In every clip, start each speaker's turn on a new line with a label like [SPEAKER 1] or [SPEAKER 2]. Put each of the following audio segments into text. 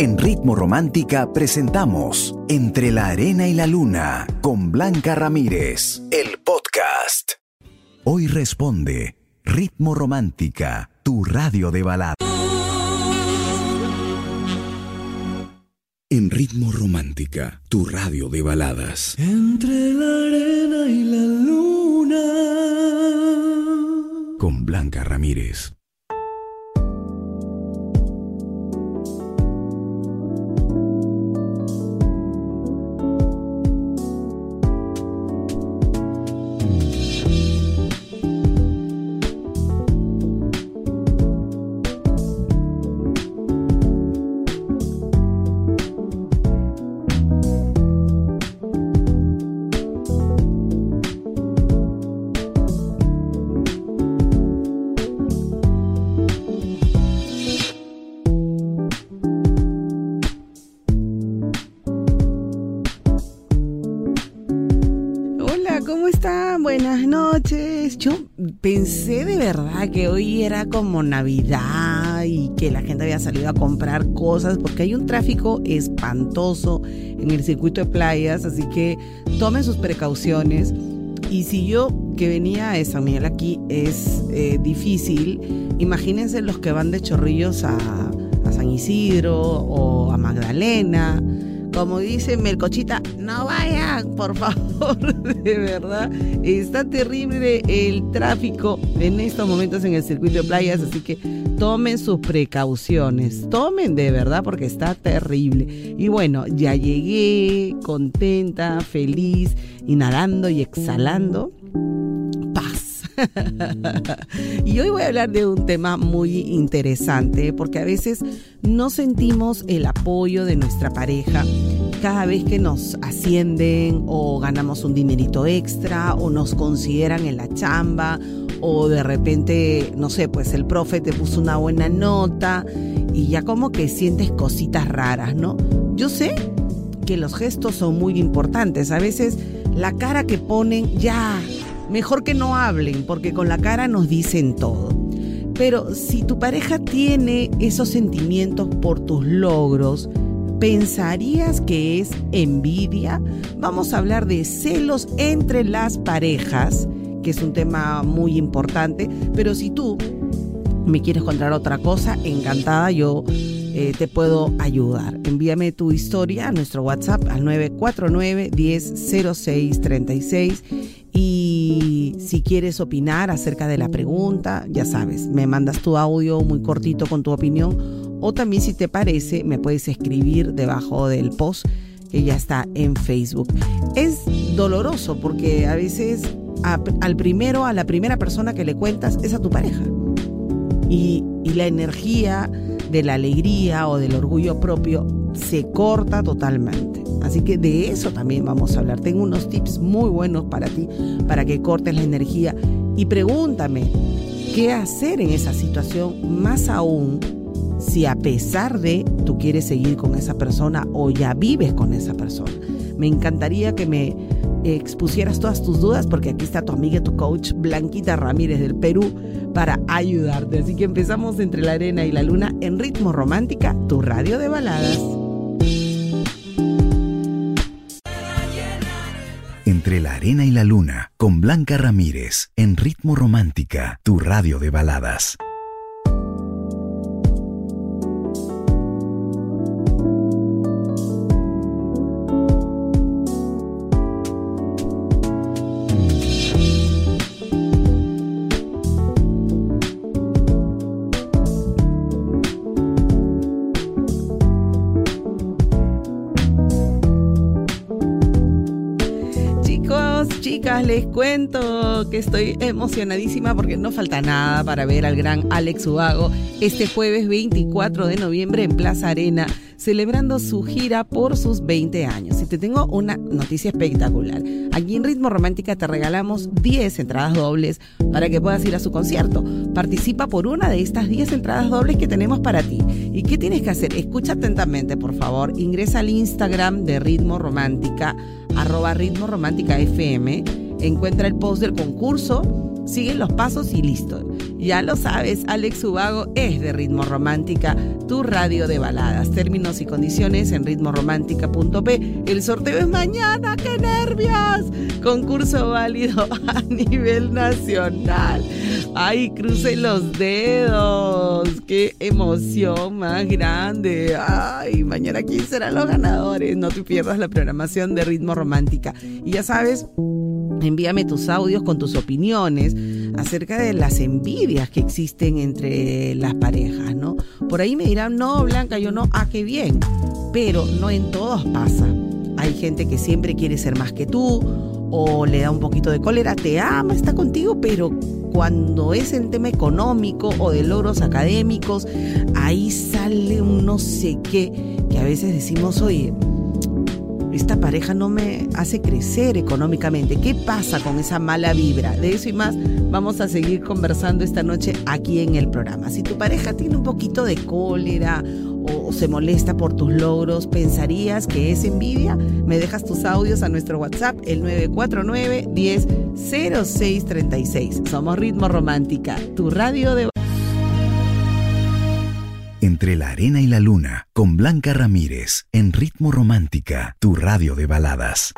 [SPEAKER 1] En Ritmo Romántica presentamos Entre la Arena y la Luna con Blanca Ramírez, el podcast. Hoy responde Ritmo Romántica, tu radio de balada. En Ritmo Romántica, tu radio de baladas.
[SPEAKER 2] Entre la arena y la luna.
[SPEAKER 1] Con Blanca Ramírez.
[SPEAKER 3] Verdad que hoy era como Navidad y que la gente había salido a comprar cosas porque hay un tráfico espantoso en el circuito de playas, así que tomen sus precauciones. Y si yo que venía de San Miguel aquí es eh, difícil, imagínense los que van de Chorrillos a, a San Isidro o a Magdalena como dice Melcochita, no vayan, por favor, de verdad. Está terrible el tráfico en estos momentos en el circuito de playas, así que tomen sus precauciones, tomen de verdad porque está terrible. Y bueno, ya llegué contenta, feliz, inhalando y exhalando. Y hoy voy a hablar de un tema muy interesante porque a veces no sentimos el apoyo de nuestra pareja cada vez que nos ascienden o ganamos un dinerito extra o nos consideran en la chamba o de repente, no sé, pues el profe te puso una buena nota y ya como que sientes cositas raras, ¿no? Yo sé que los gestos son muy importantes. A veces la cara que ponen, ya, mejor que no hablen, porque con la cara nos dicen todo. Pero si tu pareja tiene esos sentimientos por tus logros, ¿pensarías que es envidia? Vamos a hablar de celos entre las parejas, que es un tema muy importante, pero si tú me quieres contar otra cosa, encantada, yo eh, te puedo ayudar. Envíame tu historia a nuestro WhatsApp al 949 1006 36 y si quieres opinar acerca de la pregunta, ya sabes, me mandas tu audio muy cortito con tu opinión o también si te parece me puedes escribir debajo del post que ya está en Facebook. Es doloroso porque a veces al primero, a la primera persona que le cuentas es a tu pareja. Y, y la energía de la alegría o del orgullo propio se corta totalmente. Así que de eso también vamos a hablar. Tengo unos tips muy buenos para ti, para que cortes la energía. Y pregúntame, ¿qué hacer en esa situación? Más aún si a pesar de tú quieres seguir con esa persona o ya vives con esa persona. Me encantaría que me expusieras todas tus dudas porque aquí está tu amiga, tu coach Blanquita Ramírez del Perú para ayudarte. Así que empezamos entre la arena y la luna en ritmo romántica, tu radio de baladas.
[SPEAKER 1] Entre la arena y la luna con Blanca Ramírez en ritmo romántica, tu radio de baladas.
[SPEAKER 3] Estoy emocionadísima porque no falta nada para ver al gran Alex Ubago este jueves 24 de noviembre en Plaza Arena, celebrando su gira por sus 20 años. Y te tengo una noticia espectacular. Aquí en Ritmo Romántica te regalamos 10 entradas dobles para que puedas ir a su concierto. Participa por una de estas 10 entradas dobles que tenemos para ti. ¿Y qué tienes que hacer? Escucha atentamente, por favor. Ingresa al Instagram de Ritmo Romántica arroba ritmo romántica FM. Encuentra el post del concurso, sigue los pasos y listo. Ya lo sabes, Alex Ubago es de Ritmo Romántica, tu radio de baladas. Términos y condiciones en ritmoromántica.p. El sorteo es mañana, ¡qué nervios! Concurso válido a nivel nacional. ¡Ay, cruce los dedos! ¡Qué emoción más grande! ¡Ay, mañana quién serán los ganadores! No te pierdas la programación de Ritmo Romántica. Y ya sabes, envíame tus audios con tus opiniones acerca de las envidias que existen entre las parejas, ¿no? Por ahí me dirán, no, Blanca, yo no, ah, qué bien, pero no en todos pasa. Hay gente que siempre quiere ser más que tú o le da un poquito de cólera, te ama, está contigo, pero cuando es en tema económico o de logros académicos, ahí sale un no sé qué, que a veces decimos, oye, esta pareja no me hace crecer económicamente. ¿Qué pasa con esa mala vibra? De eso y más vamos a seguir conversando esta noche aquí en el programa. Si tu pareja tiene un poquito de cólera o, se molesta por tus logros, ¿pensarías que es envidia? Me dejas tus audios a nuestro WhatsApp, el 949 10 0636. Somos Ritmo Romántica, tu radio de...
[SPEAKER 1] Entre la arena y la luna, con Blanca Ramírez, en Ritmo Romántica, tu radio de baladas.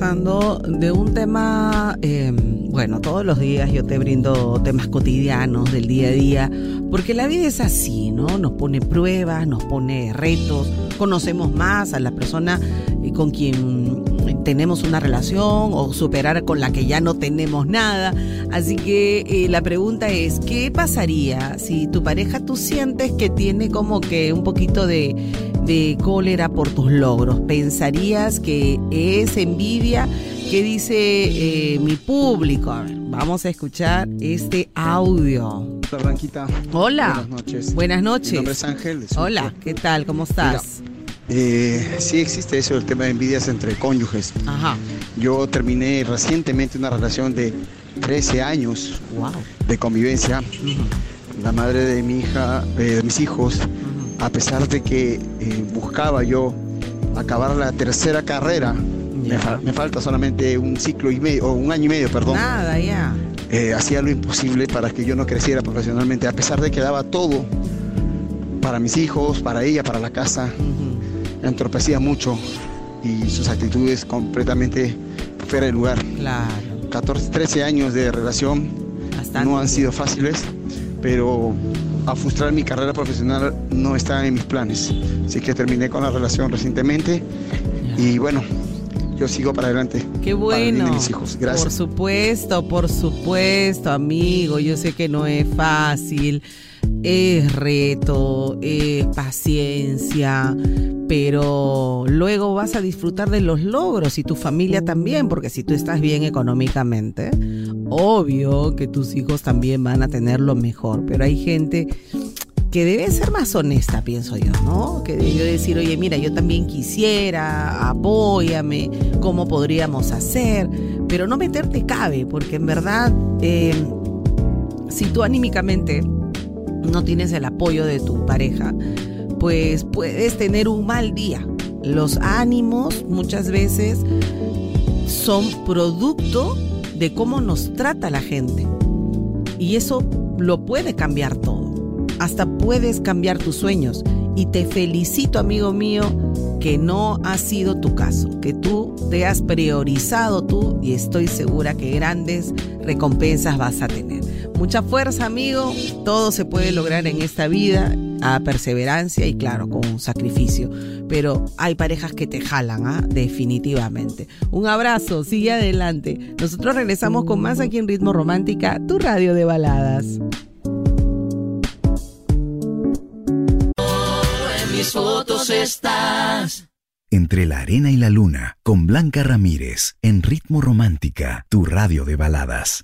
[SPEAKER 3] De un tema, em, bueno, todos los días yo te brindo temas cotidianos del día a día, porque la vida es así, ¿no? Nos pone pruebas, nos pone retos, conocemos más a la persona eh, con quien tenemos una relación o superar con la que ya no tenemos nada. Así que eh, la pregunta es, ¿qué pasaría si tu pareja tú sientes que tiene como que un poquito de de cólera por tus logros? ¿Pensarías que es envidia? ¿Qué dice eh, mi público? A ver, vamos a escuchar este audio.
[SPEAKER 4] Hola, Blanquita.
[SPEAKER 3] Hola.
[SPEAKER 4] Buenas noches.
[SPEAKER 3] Buenas noches. Mi
[SPEAKER 4] nombre es Ángel.
[SPEAKER 3] Hola, ¿qué tal? ¿Cómo estás?
[SPEAKER 4] eh, sí existe eso, el tema de envidias entre cónyuges.
[SPEAKER 3] Ajá.
[SPEAKER 4] Yo terminé recientemente una relación de 13 años de convivencia. La madre de mi hija, eh, de mis hijos, a pesar de que eh, buscaba yo acabar la tercera carrera, me, falta solamente un ciclo y medio, o un año y medio, perdón.
[SPEAKER 3] Nada, ya.
[SPEAKER 4] Eh, hacía lo imposible para que yo no creciera profesionalmente, a pesar de que daba todo para mis hijos, para ella, para la casa. Me entorpecía mucho y sus actitudes completamente fuera de lugar.
[SPEAKER 3] Claro.
[SPEAKER 4] 14, 13 años de relación no han sido fáciles, pero a frustrar mi carrera profesional no está en mis planes. Así que terminé con la relación recientemente y bueno, yo sigo para adelante.
[SPEAKER 3] Qué bueno.
[SPEAKER 4] mis hijos. Gracias.
[SPEAKER 3] Por supuesto, por supuesto, amigo. Yo sé que no es fácil. Es reto, es paciencia, pero luego vas a disfrutar de los logros y tu familia también, porque si tú estás bien económicamente, obvio que tus hijos también van a tener lo mejor, pero hay gente que debe ser más honesta, pienso yo, ¿no? Que debe decir, oye, mira, yo también quisiera, apóyame, ¿cómo podríamos hacer? Pero no meterte cabe, porque en verdad, eh, si tú anímicamente no tienes el apoyo de tu pareja, pues puedes tener un mal día. Los ánimos muchas veces son producto de cómo nos trata la gente. Y eso lo puede cambiar todo. Hasta puedes cambiar tus sueños. Y te felicito, amigo mío, que no ha sido tu caso, que tú te has priorizado tú y estoy segura que grandes recompensas vas a tener. Mucha fuerza, amigo. Todo se puede lograr en esta vida a perseverancia y claro, con un sacrificio. Pero hay parejas que te jalan, ¿ah? definitivamente. Un abrazo, sigue adelante. Nosotros regresamos con más aquí en Ritmo Romántica, tu radio de baladas.
[SPEAKER 2] En mis fotos estás.
[SPEAKER 1] Entre la arena y la luna, con Blanca Ramírez, en Ritmo Romántica, tu radio de baladas.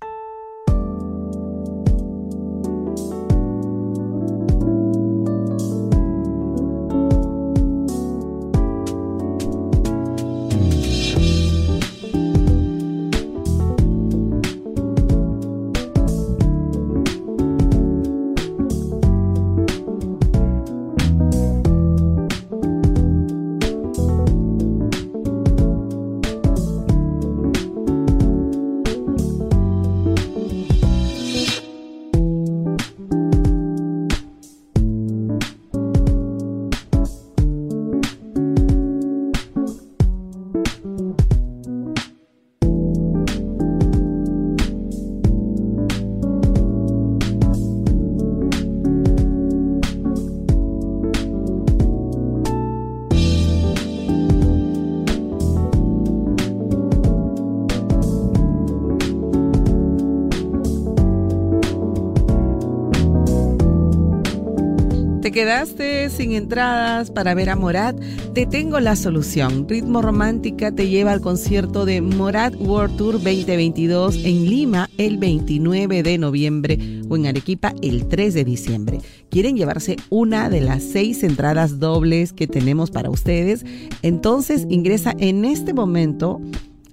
[SPEAKER 3] Quedaste sin entradas para ver a Morat, te tengo la solución. Ritmo Romántica te lleva al concierto de Morat World Tour 2022 en Lima el 29 de noviembre o en Arequipa el 3 de diciembre. ¿Quieren llevarse una de las seis entradas dobles que tenemos para ustedes? Entonces ingresa en este momento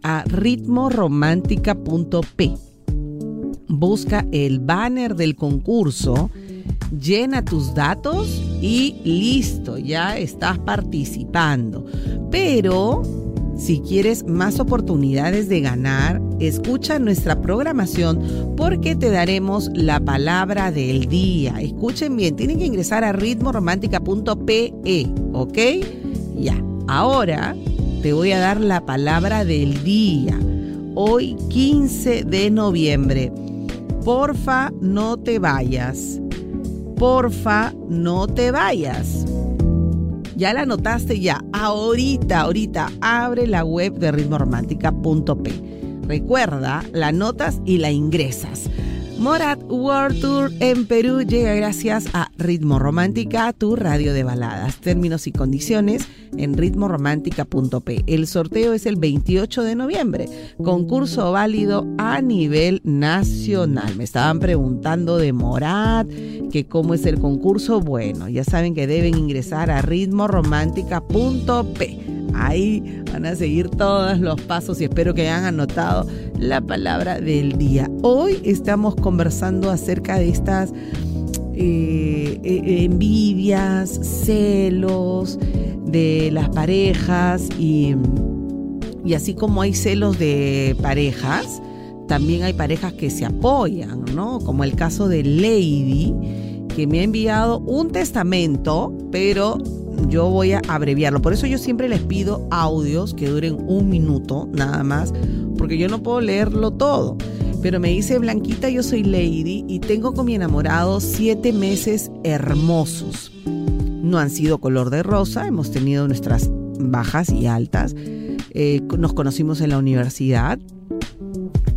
[SPEAKER 3] a ritmoromántica.p. Busca el banner del concurso llena tus datos y listo, ya estás participando. Pero si quieres más oportunidades de ganar, escucha nuestra programación porque te daremos la palabra del día. Escuchen bien, tienen que ingresar a ritmoromántica.pe, ¿ok? Ya, ahora te voy a dar la palabra del día. Hoy 15 de noviembre. Porfa, no te vayas porfa, no te vayas. Ya la notaste ya. Ahorita, ahorita, abre la web de ritmoromántica.p. Recuerda, la notas y la ingresas. Morat World Tour en Perú llega gracias a Ritmo Romántica, tu radio de baladas. Términos y condiciones en ritmoromántica.p. El sorteo es el 28 de noviembre. Concurso válido a nivel nacional. Me estaban preguntando de Morat, que cómo es el concurso. Bueno, ya saben que deben ingresar a ritmoromántica.p Ahí van a seguir todos los pasos y espero que hayan anotado la palabra del día. Hoy estamos conversando acerca de estas eh, eh, envidias, celos de las parejas y, y así como hay celos de parejas, también hay parejas que se apoyan, ¿no? Como el caso de Lady, que me ha enviado un testamento, pero yo voy a abreviarlo. Por eso yo siempre les pido audios que duren un minuto nada más, porque yo no puedo leerlo todo. Pero me dice Blanquita, yo soy Lady y tengo con mi enamorado siete meses hermosos. No han sido color de rosa, hemos tenido nuestras bajas y altas. Eh, nos conocimos en la universidad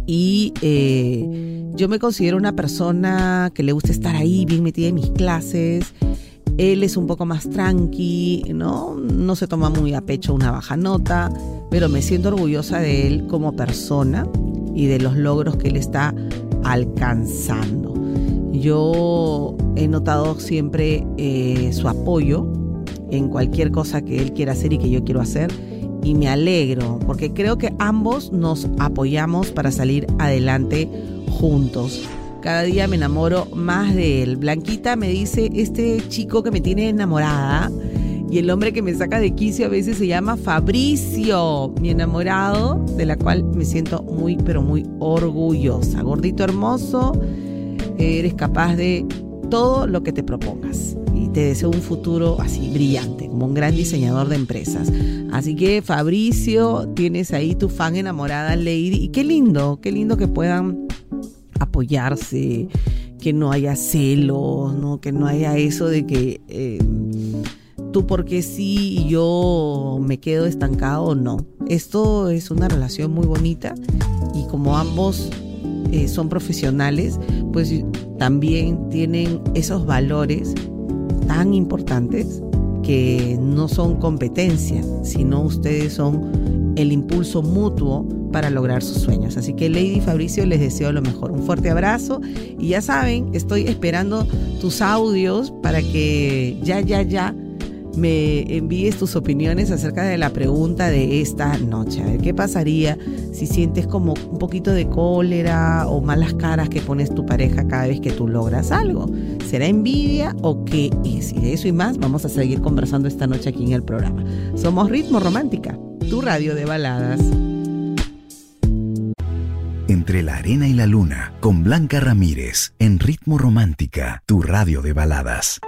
[SPEAKER 3] y eh, yo me considero una persona que le gusta estar ahí, bien metida en mis clases él es un poco más tranqui, ¿no? No se toma muy a pecho una baja nota, pero me siento orgullosa de él como persona y de los logros que él está alcanzando. Yo he notado siempre eh, su apoyo en cualquier cosa que él quiera hacer y que yo quiero hacer y me alegro porque creo que ambos nos apoyamos para salir adelante juntos. Cada día me enamoro más de él. Blanquita me dice, este chico que me tiene enamorada y el hombre que me saca de quicio a veces se llama Fabricio, mi enamorado, de la cual me siento muy, pero muy orgullosa. Gordito hermoso, eres capaz de todo lo que te propongas. Y te deseo un futuro así brillante, como un gran diseñador de empresas. Así que Fabricio, tienes ahí tu fan enamorada, Lady. Y qué lindo, qué lindo que puedan apoyarse, que no haya celos, ¿no? que no haya eso de que eh, tú porque sí y yo me quedo estancado, no. Esto es una relación muy bonita y como ambos eh, son profesionales, pues también tienen esos valores tan importantes que no son competencia, sino ustedes son el impulso mutuo para lograr sus sueños. Así que Lady Fabricio les deseo lo mejor. Un fuerte abrazo y ya saben, estoy esperando tus audios para que ya, ya, ya me envíes tus opiniones acerca de la pregunta de esta noche. ¿qué pasaría si sientes como un poquito de cólera o malas caras que pones tu pareja cada vez que tú logras algo? ¿Será envidia o qué es? Y de eso y más vamos a seguir conversando esta noche aquí en el programa. Somos Ritmo Romántica, radio de baladas.
[SPEAKER 1] Entre la arena y la luna, con Blanca Ramírez, en Ritmo Romántica, tu radio de baladas.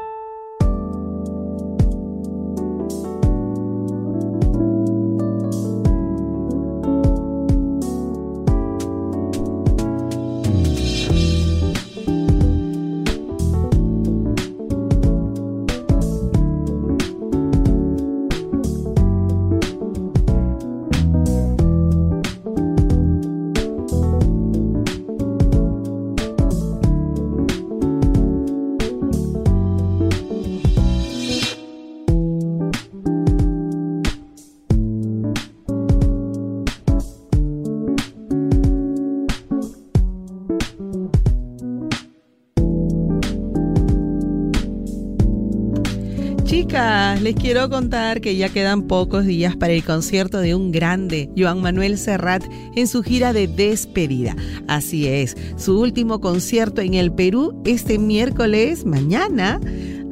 [SPEAKER 3] Les quiero contar que ya quedan pocos días para el concierto de un grande, Joan Manuel Serrat, en su gira de despedida. Así es, su último concierto en el Perú este miércoles, mañana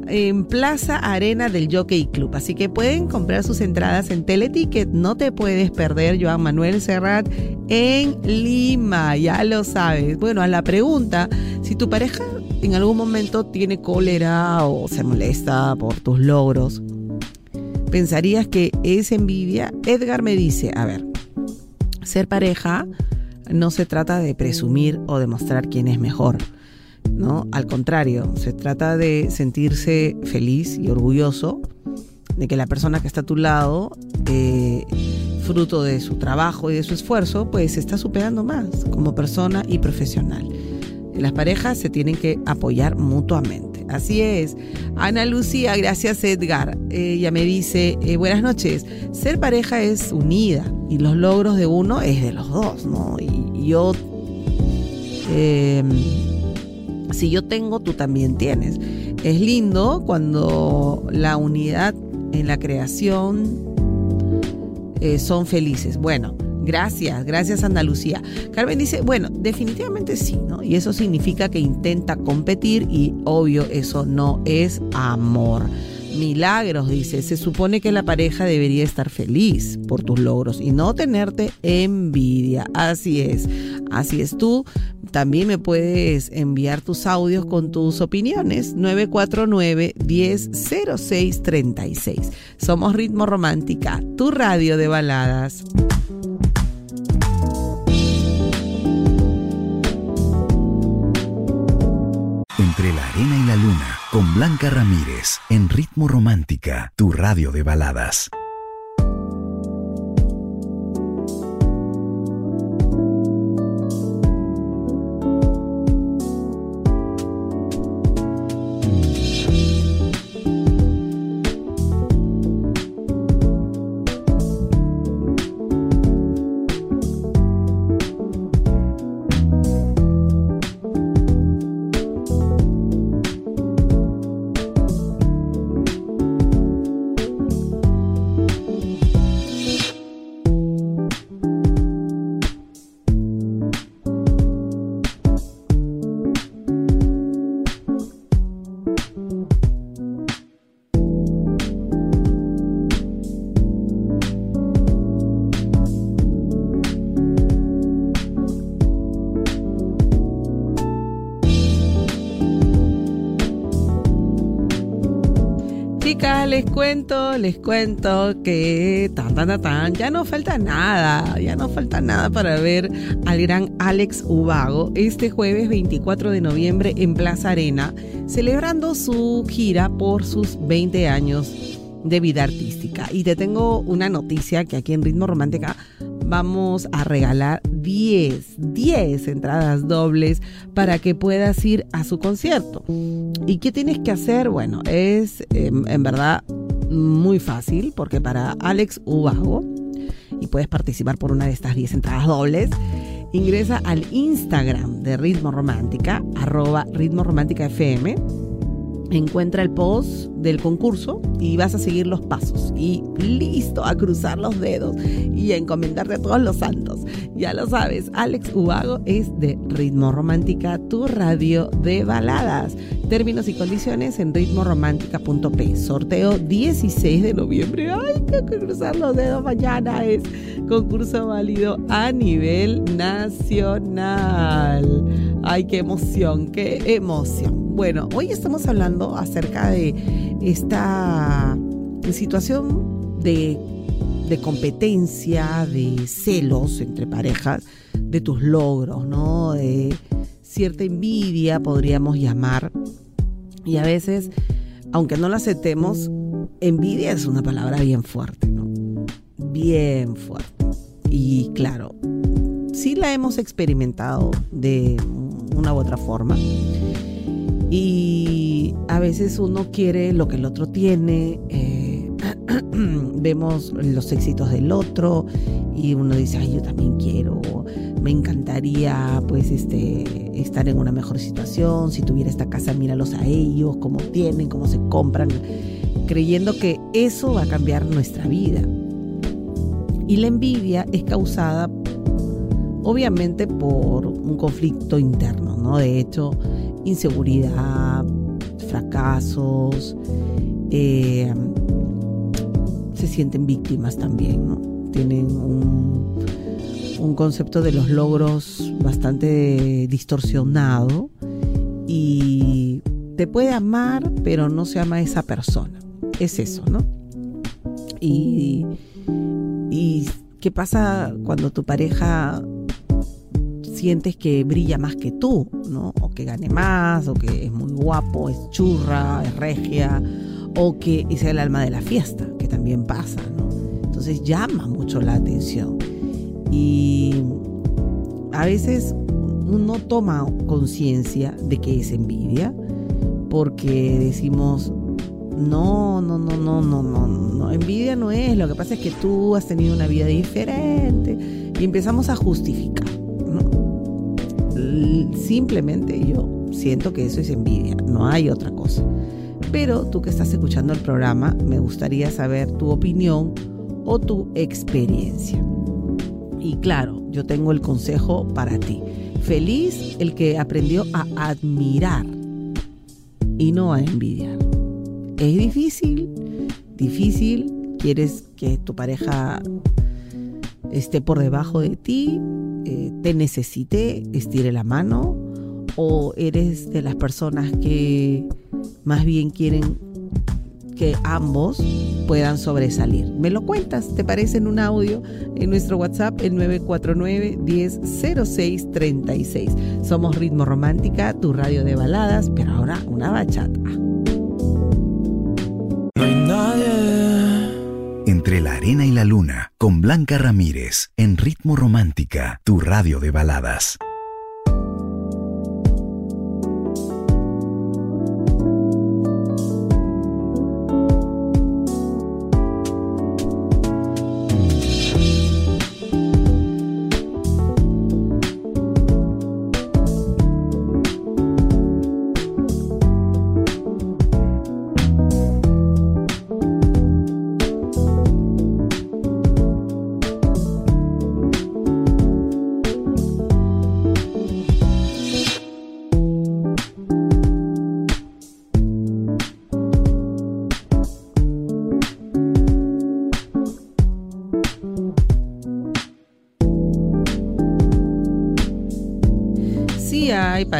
[SPEAKER 3] en Plaza Arena del Jockey Club. Así que pueden comprar sus entradas en Teleticket. No te puedes perder Joan Manuel Serrat en Lima, ya lo sabes. Bueno, a la pregunta, si tu pareja en algún momento tiene cólera o se molesta por tus logros, pensarías que es envidia. Edgar me dice, a ver, ser pareja no se trata de presumir o demostrar quién es mejor. ¿no? Al contrario, se trata de sentirse feliz y orgulloso de que la persona que está a tu lado, eh, fruto de su trabajo y de su esfuerzo, pues se está superando más como persona y profesional. Las parejas se tienen que apoyar mutuamente. Así es. Ana Lucía, gracias Edgar. Ella me dice, eh, buenas noches, ser pareja es unida y los logros de uno es de los dos, ¿no? Y, yo, em, si yo tengo, tú también tienes. Es lindo cuando la unidad en la creación eh, son felices. Bueno, Gracias, gracias Andalucía. Carmen dice, bueno, definitivamente sí, Y eso significa que intenta competir y obvio eso no es amor. Milagros, dice, se supone que la pareja debería estar feliz por tus logros y no tenerte envidia. Así es, así es tú. También me puedes enviar tus audios con tus opiniones. 949-100636. Somos Ritmo Romántica, tu radio de baladas.
[SPEAKER 1] Entre la arena y la luna, con Blanca Ramírez, en Ritmo Romántica, tu radio de baladas.
[SPEAKER 3] Les cuento que tan, tan, tan, ya no falta nada, ya no falta nada para ver al gran Alex Ubago este jueves 24 de noviembre en Plaza Arena, celebrando su gira por sus 20 años de vida artística. Y te tengo una noticia que aquí en Ritmo Romántica vamos a regalar 10, 10 entradas dobles para que puedas ir a su concierto. ¿Y qué tienes que hacer? Bueno, es em, en verdad muy fácil porque para Alex Ubago, y puedes participar por una de estas 10 entradas dobles, ingresa al Instagram de Ritmo Romántica, arroba Ritmo Romántica FM encuentra el post del concurso y vas a seguir los pasos y listo a cruzar los dedos y a encomendarte a todos los santos. Ya lo sabes, Alex Ubago es de Ritmo Romántica, tu radio de baladas. Términos y condiciones en ritmoromántica.p. Sorteo 16 de noviembre. Ay, que cruzar los dedos. Mañana es concurso válido a nivel nacional. Ay, qué emoción, qué emoción. Bueno, hoy estamos hablando acerca de esta situación de, competencia, de celos entre parejas, de tus logros, ¿no? De cierta envidia, podríamos llamar. Y a veces, aunque no la aceptemos, envidia es una palabra bien fuerte, ¿no? Bien fuerte. Y claro, sí la hemos experimentado de una u otra forma. Y a veces uno quiere lo que el otro tiene, eh, vemos los éxitos del otro y uno dice, ay, yo también quiero, me encantaría pues este, estar en una mejor situación, si tuviera esta casa, míralos a ellos, cómo tienen, cómo se compran, creyendo que eso va a cambiar nuestra vida. Y la envidia es causada obviamente por un conflicto interno, ¿no? De hecho, inseguridad, fracasos, eh, se sienten víctimas también, ¿no? Tienen un, un concepto de los logros bastante distorsionado y te puede amar, pero no se ama a esa persona. Es eso, ¿no? Y, y qué pasa cuando tu pareja sientes que brilla más que tú, ¿no? O que gane más, o que es muy guapo, es churra, es regia, o que es el alma de la fiesta, que también pasa, ¿no? Entonces llama mucho la atención. Y a veces uno toma conciencia de que es envidia, porque decimos, no, no, no, no, no, no, no, envidia no es, lo que pasa es que tú has tenido una vida diferente y empezamos a justificar simplemente yo siento que eso es envidia, no hay otra cosa. Pero tú que estás escuchando el programa, me gustaría saber tu opinión o tu experiencia. Y claro, yo tengo el consejo para ti. Feliz el que aprendió a admirar y no a envidiar. Es difícil, difícil. Quieres que tu pareja esté por debajo de ti, eh, te necesite, estire la mano, o eres de las personas que más bien quieren que ambos puedan sobresalir. Me lo cuentas, ¿te parece un audio? En nuestro WhatsApp, el 949-100636. Somos Ritmo Romántica, tu radio de baladas, pero ahora una bachata.
[SPEAKER 1] Entre la arena y la luna, con Blanca Ramírez, en Ritmo Romántica, tu radio de baladas.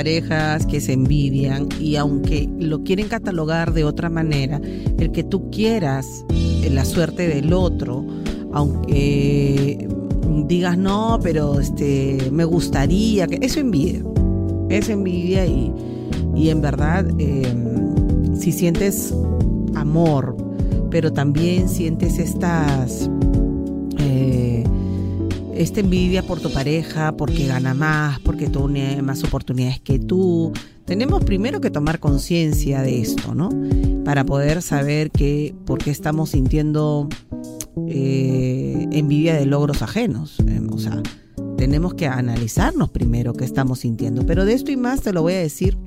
[SPEAKER 3] Parejas que se envidian y aunque lo quieren catalogar de otra manera, el que tú quieras la suerte del otro, aunque digas no, pero este me gustaría que eso envidia, es envidia y, y en verdad em, si sientes amor, pero también sientes estas eh, esta envidia por tu pareja, porque gana más, porque tiene más oportunidades que tú. Tenemos primero que tomar conciencia de esto, ¿no? Para poder saber que por qué estamos sintiendo eh, envidia de logros ajenos. Eh, o sea, tenemos que analizarnos primero qué estamos sintiendo. Pero de esto y más te lo voy a decir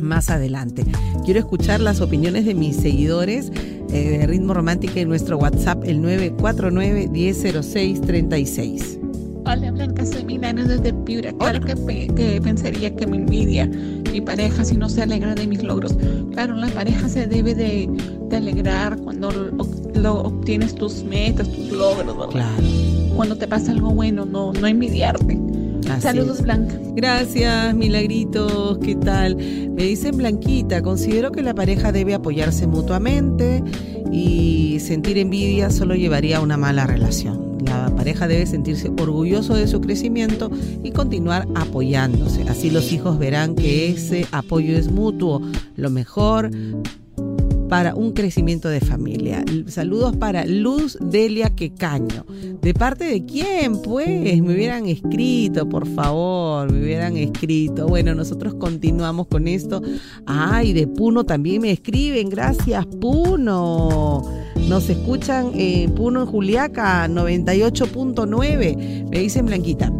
[SPEAKER 3] más adelante. Quiero escuchar las opiniones de mis seguidores eh, Ritmo Romántica en nuestro WhatsApp, el 949-1006-36.
[SPEAKER 5] Hola Blanca, soy Milano desde Piura. Claro que, que, pensaría que me envidia mi pareja si no se alegra de mis logros. Claro, la pareja se debe de, alegrar cuando lo, obtienes tus metas, tus logros, Claro. Cuando te pasa algo bueno, no, no envidiarte. Saludos, Blanca.
[SPEAKER 3] Gracias, milagritos. ¿Qué tal? Me dicen Blanquita, considero que la pareja debe apoyarse mutuamente y sentir envidia solo llevaría a una mala relación. La pareja debe sentirse orgulloso de su crecimiento y continuar apoyándose. Así los hijos verán que ese apoyo es mutuo. Lo mejor para un crecimiento de familia. Saludos para Luz Delia Quecaño. ¿De parte de quién? Pues me hubieran escrito, por favor, me hubieran escrito. Bueno, nosotros continuamos con esto. Ay, de Puno también me escriben. Gracias, Puno. Nos escuchan en Puno en Juliaca 98.9. Me dicen Blanquita.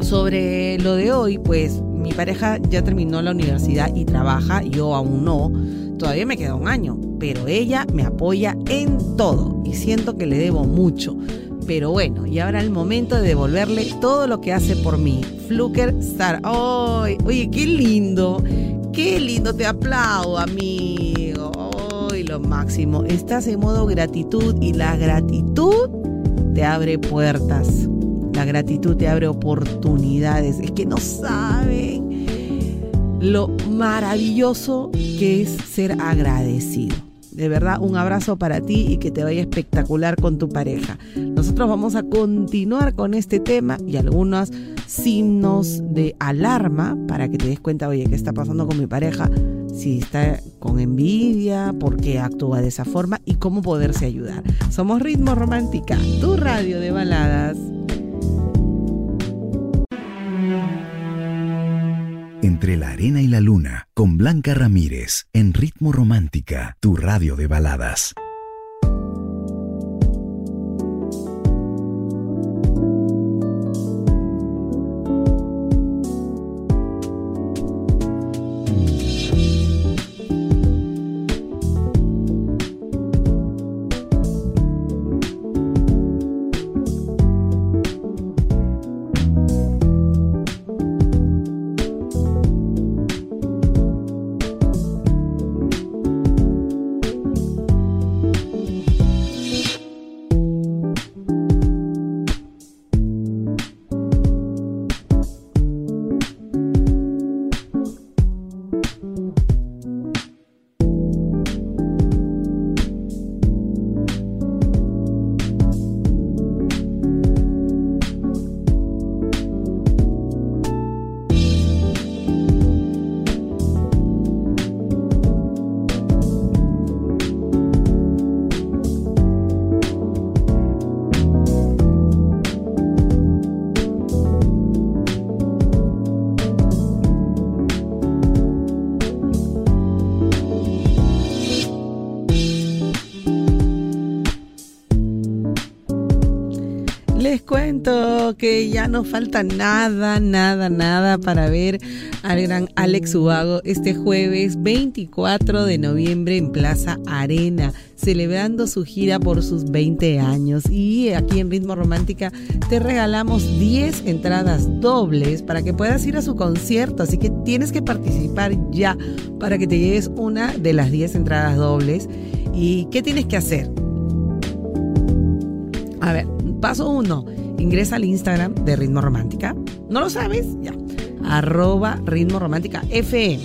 [SPEAKER 3] Sobre lo de hoy, pues mi pareja ya terminó la universidad y trabaja, yo aún no Todavía me queda un año, pero ella me apoya en todo y siento que le debo mucho. Pero bueno, y ahora el momento de devolverle todo lo que hace por mí. Fluker Star. ¡Ay! Oye, qué lindo. Qué lindo, te aplaudo, amigo. ¡Ay, lo máximo! Estás en modo gratitud y la gratitud te abre puertas. La gratitud te abre oportunidades. Es que no saben lo maravilloso que es ser agradecido. De verdad, un abrazo para ti y que te vaya espectacular con tu pareja. Nosotros vamos a continuar con este tema y algunos signos de alarma para que te des cuenta, oye, ¿qué está pasando con mi pareja? Si está con envidia, por qué actúa de esa forma y cómo poderse ayudar. Somos Ritmo Romántica, tu radio de baladas.
[SPEAKER 1] Entre la arena y la luna, con Blanca Ramírez, en Ritmo Romántica, tu radio de baladas.
[SPEAKER 3] Que ya no falta nada, nada, nada para ver al gran Alex Ubago este jueves 24 de noviembre en Plaza Arena, celebrando su gira por sus 20 años. Y aquí en Ritmo Romántica te regalamos 10 entradas dobles para que puedas ir a su concierto. Así que tienes que participar ya para que te lleves una de las 10 entradas dobles. ¿Y qué tienes que hacer? A ver, paso uno Ingresa al Instagram de Ritmo Romántica. ¿No lo sabes? Ya. arroba ritmo romántica FM.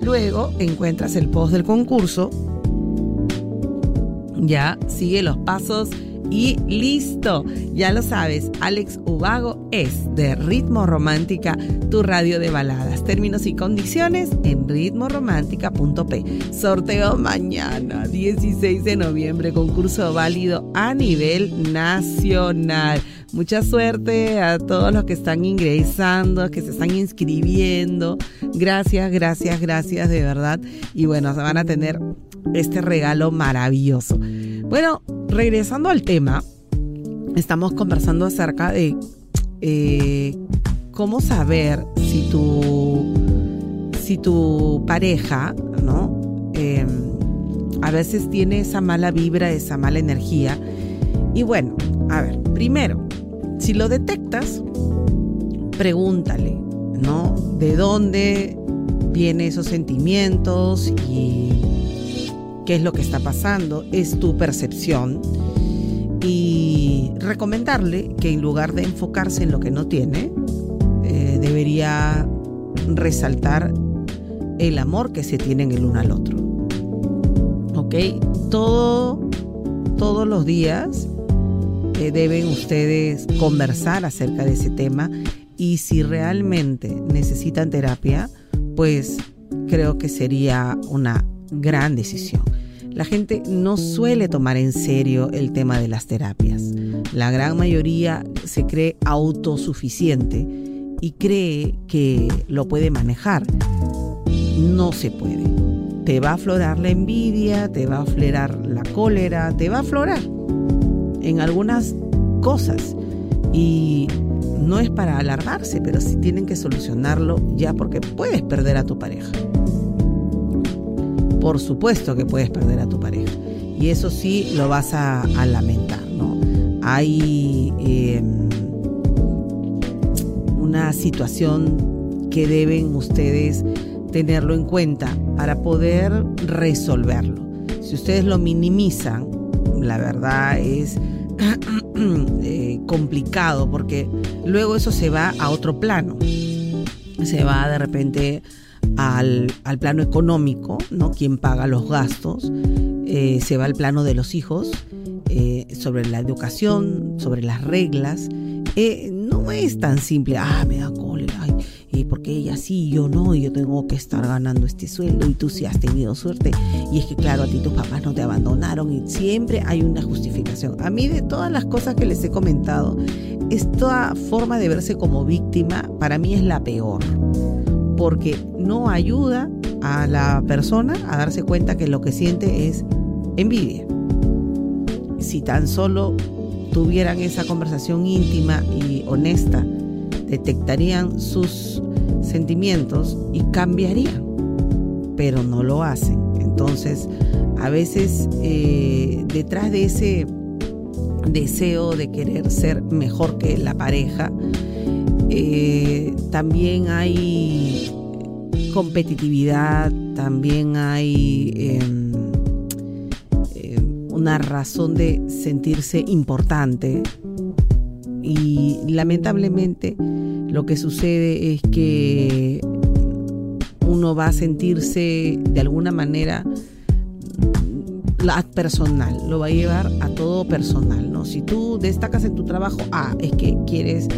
[SPEAKER 3] Luego encuentras el post del concurso. Ya sigue los pasos y listo. Ya lo sabes, Alex Ubago es de Ritmo Romántica, tu radio de baladas. Términos y condiciones en ritmoromántica.p. Sorteo mañana, 16 de noviembre, concurso válido a nivel nacional. Mucha suerte a todos los que están ingresando, que se están inscribiendo. Gracias, gracias, gracias de verdad. Y bueno, se van a tener este regalo maravilloso. Bueno, regresando al tema, estamos conversando acerca de eh, cómo saber si tu, si tu pareja, ¿no? Em, a veces tiene esa mala vibra, esa mala energía. Y bueno, a ver, primero, si lo detectas, pregúntale, ¿no? ¿De dónde vienen esos sentimientos y qué es lo que está pasando? ¿Es tu percepción? Y recomendarle que en lugar de enfocarse en lo que no tiene, eh, debería resaltar el amor que se tienen el uno al otro. ¿Ok? Todo, todos los días eh, deben ustedes conversar acerca de ese tema y si realmente necesitan terapia, pues creo que sería una gran decisión. La gente no suele tomar en serio el tema de las terapias. La gran mayoría se cree autosuficiente y cree que lo puede manejar. No se puede. Te va a aflorar la envidia, te va a aflorar la cólera, te va a aflorar en algunas cosas. Y no es para alarmarse, pero sí tienen que solucionarlo ya porque puedes perder a tu pareja por supuesto que puedes perder a tu pareja. Y eso sí lo vas a, lamentar, ¿no? Hay em, una situación que deben ustedes tenerlo en cuenta para poder resolverlo. Si ustedes lo minimizan, la verdad es eh, complicado porque luego eso se va a otro plano. Se va de repente al, plano económico, ¿no? Quien paga los gastos, eh, se va al plano de los hijos, eh, sobre la educación, sobre las reglas. Eh, no es tan simple, ah, me da cólera, y porque ella sí, yo no, y yo tengo que estar ganando este sueldo y tú sí has tenido suerte. Y es que claro, a ti tus papás no te abandonaron y siempre hay una justificación. A mí de todas las cosas que les he comentado, esta forma de verse como víctima para mí es la peor porque no ayuda a la persona a darse cuenta que lo que siente es envidia. Si tan solo tuvieran esa conversación íntima y honesta, detectarían sus sentimientos y cambiarían, pero no lo hacen. Entonces, a veces eh, detrás de ese deseo de querer ser mejor que la pareja, eh, también hay competitividad, también hay em, em, una razón de sentirse importante y lamentablemente lo que sucede es que uno va a sentirse de alguna manera personal, lo va a llevar a todo personal, ¿no? Si tú destacas en tu trabajo, ah, es que quieres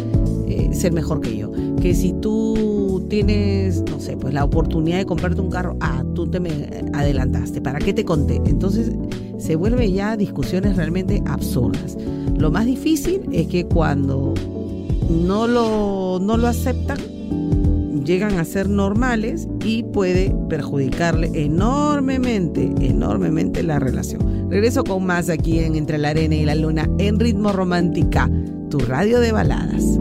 [SPEAKER 3] eh, ser mejor que yo. Que si tú tienes, no sé, pues la oportunidad de comprarte un carro, ah, tú te me adelantaste, ¿para qué te conté? Entonces se vuelve ya discusiones realmente absurdas. Lo más difícil es que cuando no lo, no lo aceptan, llegan a ser normales y puede perjudicarle enormemente, enormemente la relación. Regreso con más aquí en Entre la Arena y la Luna en Ritmo Romántica, tu radio de baladas.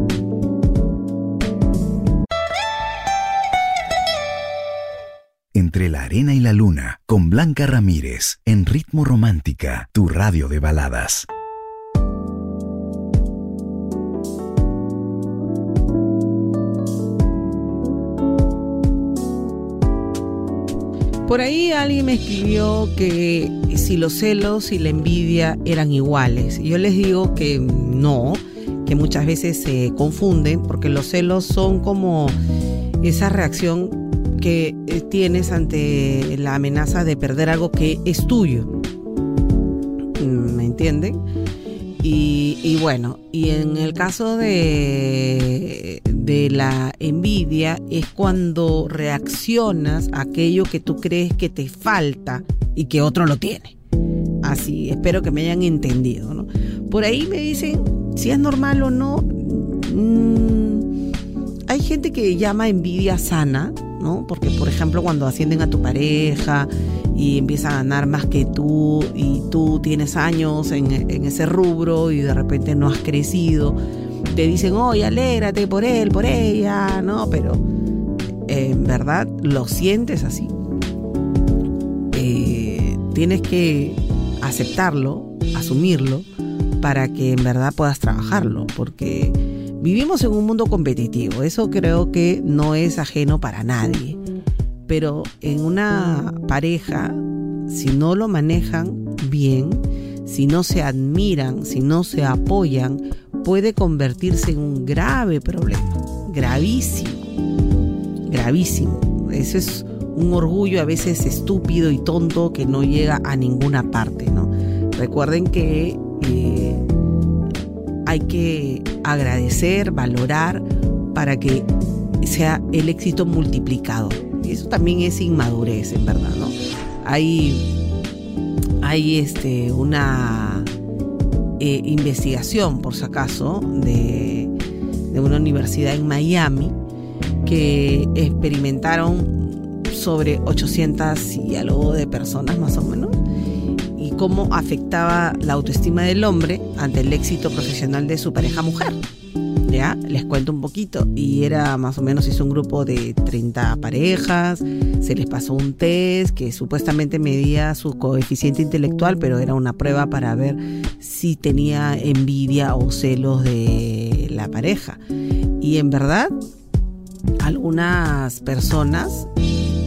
[SPEAKER 1] Entre la arena y la luna, con Blanca Ramírez, en Ritmo Romántica, tu radio de baladas.
[SPEAKER 3] Por ahí alguien me escribió que si los celos y la envidia eran iguales. Yo les digo que no, que muchas veces se confunden porque los celos son como esa reacción que eh, tienes ante la amenaza de perder algo que es tuyo. ¿Me entienden? Y, bueno, y en el caso de, de la envidia es cuando reaccionas a aquello que tú crees que te falta y que otro lo tiene. Así, espero que me hayan entendido. ¿no? Por ahí me dicen si es normal o no. Mm, hay gente que llama envidia sana, ¿no? Porque, por ejemplo, cuando ascienden a tu pareja y empiezan a ganar más que tú y tú tienes años en, ese rubro y de repente no has crecido, te dicen, oye, alégrate por él, por ella, ¿no? Pero en verdad lo sientes así. Eh, tienes que aceptarlo, asumirlo, para que en verdad puedas trabajarlo, porque vivimos en un mundo competitivo, eso creo que no es ajeno para nadie, pero en una pareja, si no lo manejan bien, si no se admiran, si no se apoyan, puede convertirse en un grave problema, gravísimo, gravísimo. Eso es un orgullo a veces estúpido y tonto que no llega a ninguna parte, ¿no? Recuerden que eh, hay que agradecer, valorar para que sea el éxito multiplicado. Eso también es inmadurez, en verdad, ¿no? Hay, hay este, una eh, investigación, por si acaso, de, de una universidad en Miami que experimentaron sobre 800 y algo de personas más o menos cómo afectaba la autoestima del hombre ante el éxito profesional de su pareja mujer. ¿Ya? Les cuento un poquito. Y era más o menos, hizo un grupo de 30 parejas, se les pasó un test que supuestamente medía su coeficiente intelectual, pero era una prueba para ver si tenía envidia o celos de la pareja. Y en verdad, algunas personas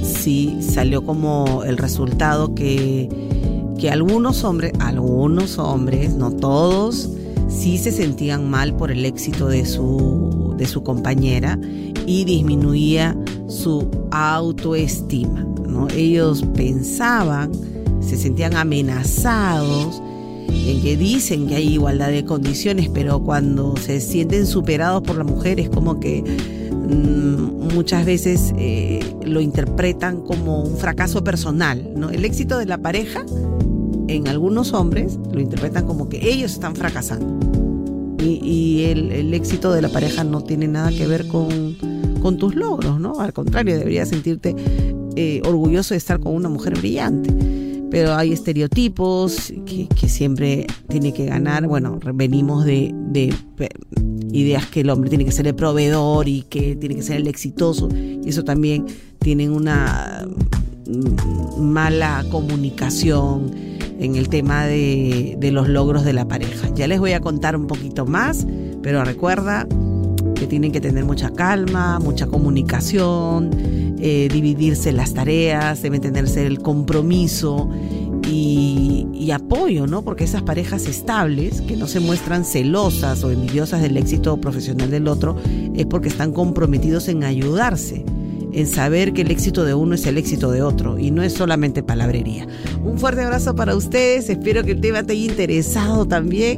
[SPEAKER 3] sí salió como el resultado que que algunos hombres, algunos hombres, no todos, sí se sentían mal por el éxito de su, de su compañera y disminuía su autoestima. ¿no? Ellos pensaban, se sentían amenazados, en que dicen que hay igualdad de condiciones, pero cuando se sienten superados por la mujer es como que mm, muchas veces eh, lo interpretan como un fracaso personal. ¿no? El éxito de la pareja en algunos hombres lo interpretan como que ellos están fracasando. Y, el, éxito de la pareja no tiene nada que ver con, tus logros, ¿no? Al contrario, deberías sentirte eh, orgulloso de estar con una mujer brillante. Pero hay estereotipos que, que siempre tiene que ganar. Bueno, venimos de, de ideas que el hombre tiene que ser el proveedor y que tiene que ser el exitoso. Y eso también tiene una mm, mala comunicación en el tema de, los logros de la pareja. Ya les voy a contar un poquito más, pero recuerda que tienen que tener mucha calma, mucha comunicación, eh, dividirse las tareas, deben tenerse el compromiso y, y, apoyo, ¿no? Porque esas parejas estables, que no se muestran celosas o envidiosas del éxito profesional del otro, es porque están comprometidos en ayudarse en saber que el éxito de uno es el éxito de otro y no es solamente palabrería. Un fuerte abrazo para ustedes, espero que el tema te haya interesado también.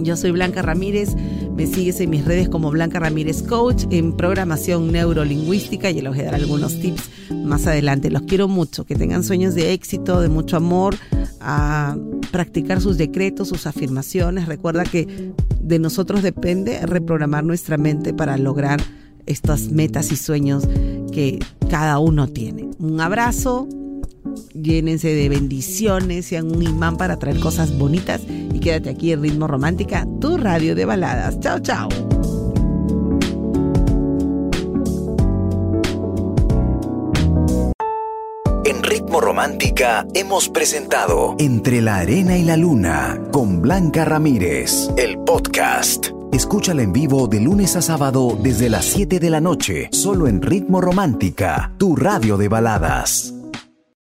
[SPEAKER 3] Yo soy Blanca Ramírez, me sigues en mis redes como Blanca Ramírez Coach en programación neurolingüística y les voy a dar algunos tips más adelante. Los quiero mucho, que tengan sueños de éxito, de mucho amor, a practicar sus decretos, sus afirmaciones. Recuerda que de nosotros depende reprogramar nuestra mente para lograr estas metas y sueños que cada uno tiene. Un abrazo, llénense de bendiciones, sean un imán para traer cosas bonitas y quédate aquí en Ritmo Romántica, tu radio de baladas. Chao, chao.
[SPEAKER 1] En Ritmo Romántica hemos presentado Entre la Arena y la Luna con Blanca Ramírez, el podcast. Escúchala en vivo de lunes a sábado desde las 7 de la noche, solo en Ritmo Romántica, tu radio de baladas.